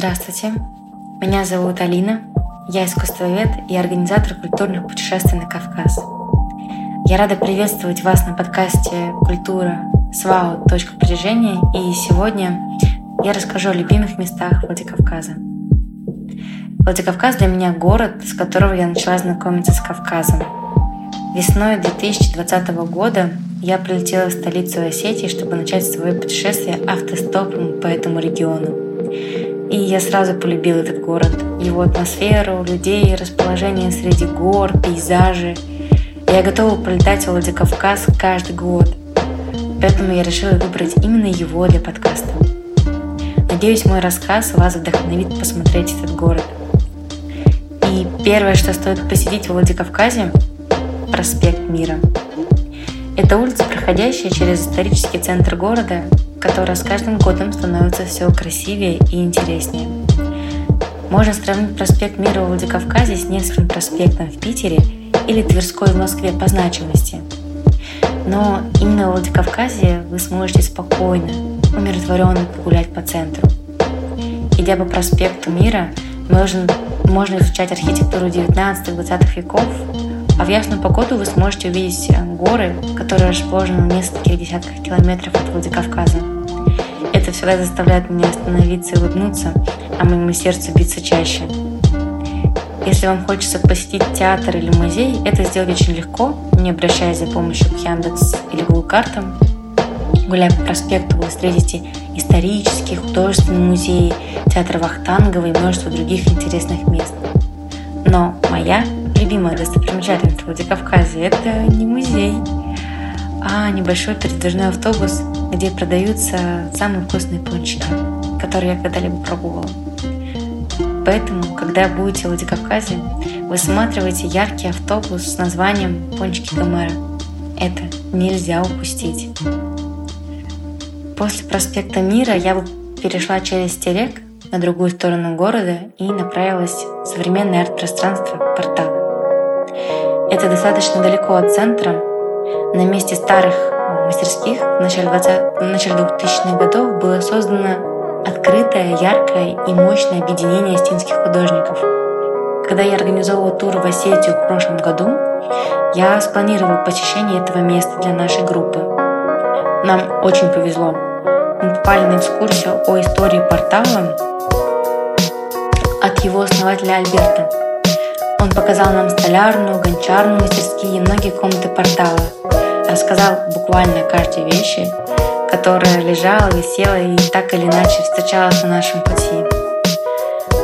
Здравствуйте, меня зовут Алина, я искусствовед и организатор культурных путешествий на Кавказ. Я рада приветствовать вас на подкасте «Культура. СВАУ. Точка притяжения» и сегодня я расскажу о любимых местах Владикавказа. Владикавказ для меня город, с которого я начала знакомиться с Кавказом. Весной 2020 года я прилетела в столицу Осетии, чтобы начать свое путешествие автостопом по этому региону. И я сразу полюбила этот город, его атмосферу, людей, расположение среди гор, пейзажи. Я готова пролетать в Владикавказ каждый год. Поэтому я решила выбрать именно его для подкаста. Надеюсь, мой рассказ вас вдохновит посмотреть этот город. И первое, что стоит посетить в Владикавказе – проспект Мира – это улица, проходящая через исторический центр города, которая с каждым годом становится все красивее и интереснее. Можно сравнить проспект Мира в Владикавказе с Невским проспектом в Питере или Тверской в Москве по значимости. Но именно в Владикавказе вы сможете спокойно, умиротворенно погулять по центру. Идя по проспекту Мира, можно, можно изучать архитектуру 19-20 веков, а в ясную погоду вы сможете увидеть э, горы, которые расположены в нескольких десятках километров от Владикавказа. Это всегда заставляет меня остановиться и улыбнуться, а моему сердцу биться чаще. Если вам хочется посетить театр или музей, это сделать очень легко, не обращаясь за помощью к Яндекс или Google картам. Гуляя по проспекту, вы встретите исторические, художественные музеи, театр Вахтангова и множество других интересных мест. Но моя любимая достопримечательность Владикавказа – это не музей, а небольшой передвижной автобус, где продаются самые вкусные пончики, которые я когда-либо пробовала. Поэтому, когда будете в Владикавказе, высматривайте яркий автобус с названием «Пончики Гомера». Это нельзя упустить. После проспекта Мира я перешла через Терек на другую сторону города и направилась в современное арт-пространство «Портал». Это достаточно далеко от центра. На месте старых мастерских в начале, 20, в начале 2000-х годов было создано открытое, яркое и мощное объединение стинских художников. Когда я организовывала тур в Осетию в прошлом году, я спланировала посещение этого места для нашей группы. Нам очень повезло. Мы попали на экскурсию о истории портала от его основателя Альберта – он показал нам столярную, гончарную мастерские и многие комнаты портала. Рассказал буквально о каждой вещи, которая лежала, висела и так или иначе встречалась на нашем пути.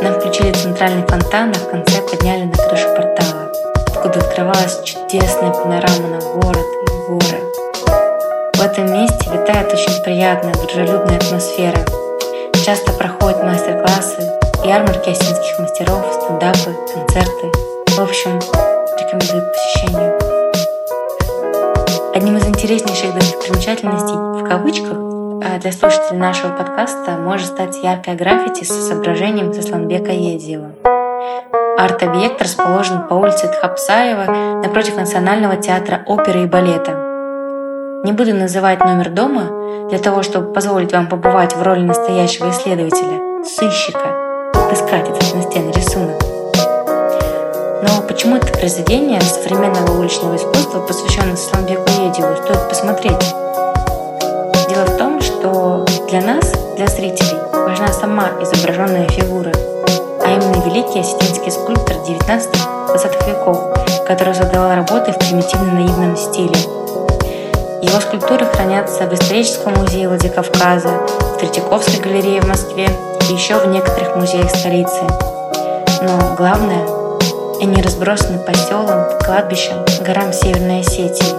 Нам включили центральный фонтан, а в конце подняли на крышу портала, откуда открывалась чудесная панорама на город и горы. В этом месте витает очень приятная, дружелюбная атмосфера. Часто проходят мастер-классы, ярмарки осетинских мастеров, стендапы, концерты. В общем, рекомендую к посещению. Одним из интереснейших достопримечательностей в кавычках а, для слушателей нашего подкаста может стать яркая граффити с изображением Сосланбека Едиева. Арт-объект расположен по улице Тхапсаева напротив Национального театра оперы и балета. Не буду называть номер дома для того, чтобы позволить вам побывать в роли настоящего исследователя, сыщика, отыскать этот настенный рисунок. Но почему это произведение современного уличного искусства, посвященное Сламбеку Едеву, стоит посмотреть? Дело в том, что для нас, для зрителей, важна сама изображенная фигура, а именно великий осетинский скульптор 19-20 веков, который создавал работы в примитивно-наивном стиле. Его скульптуры хранятся в историческом музее Владикавказа, в Третьяковской галерее в Москве и еще в некоторых музеях столицы. Но главное, они разбросаны по селам, кладбищам, горам Северной Осетии.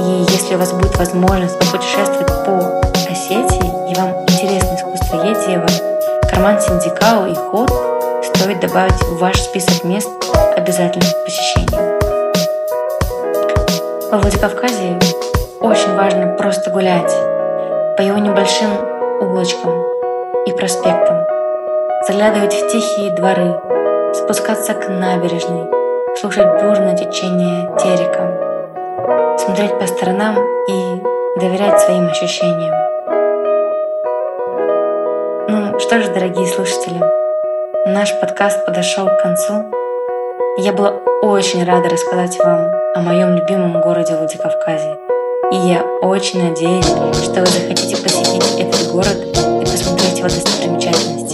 И если у вас будет возможность попутешествовать по Осетии и вам интересно искусство Едиева, карман Синдикау и Ход стоит добавить в ваш список мест обязательных посещений. Во Владикавказе очень важно просто гулять по его небольшим улочкам, и проспектам, заглядывать в тихие дворы, спускаться к набережной, слушать бурное течение терека, смотреть по сторонам и доверять своим ощущениям. что ж, дорогие слушатели, наш подкаст подошел к концу. Я была очень рада рассказать вам о моем любимом городе Владикавказе. И я очень надеюсь, что вы захотите посетить всего достопримечательностей.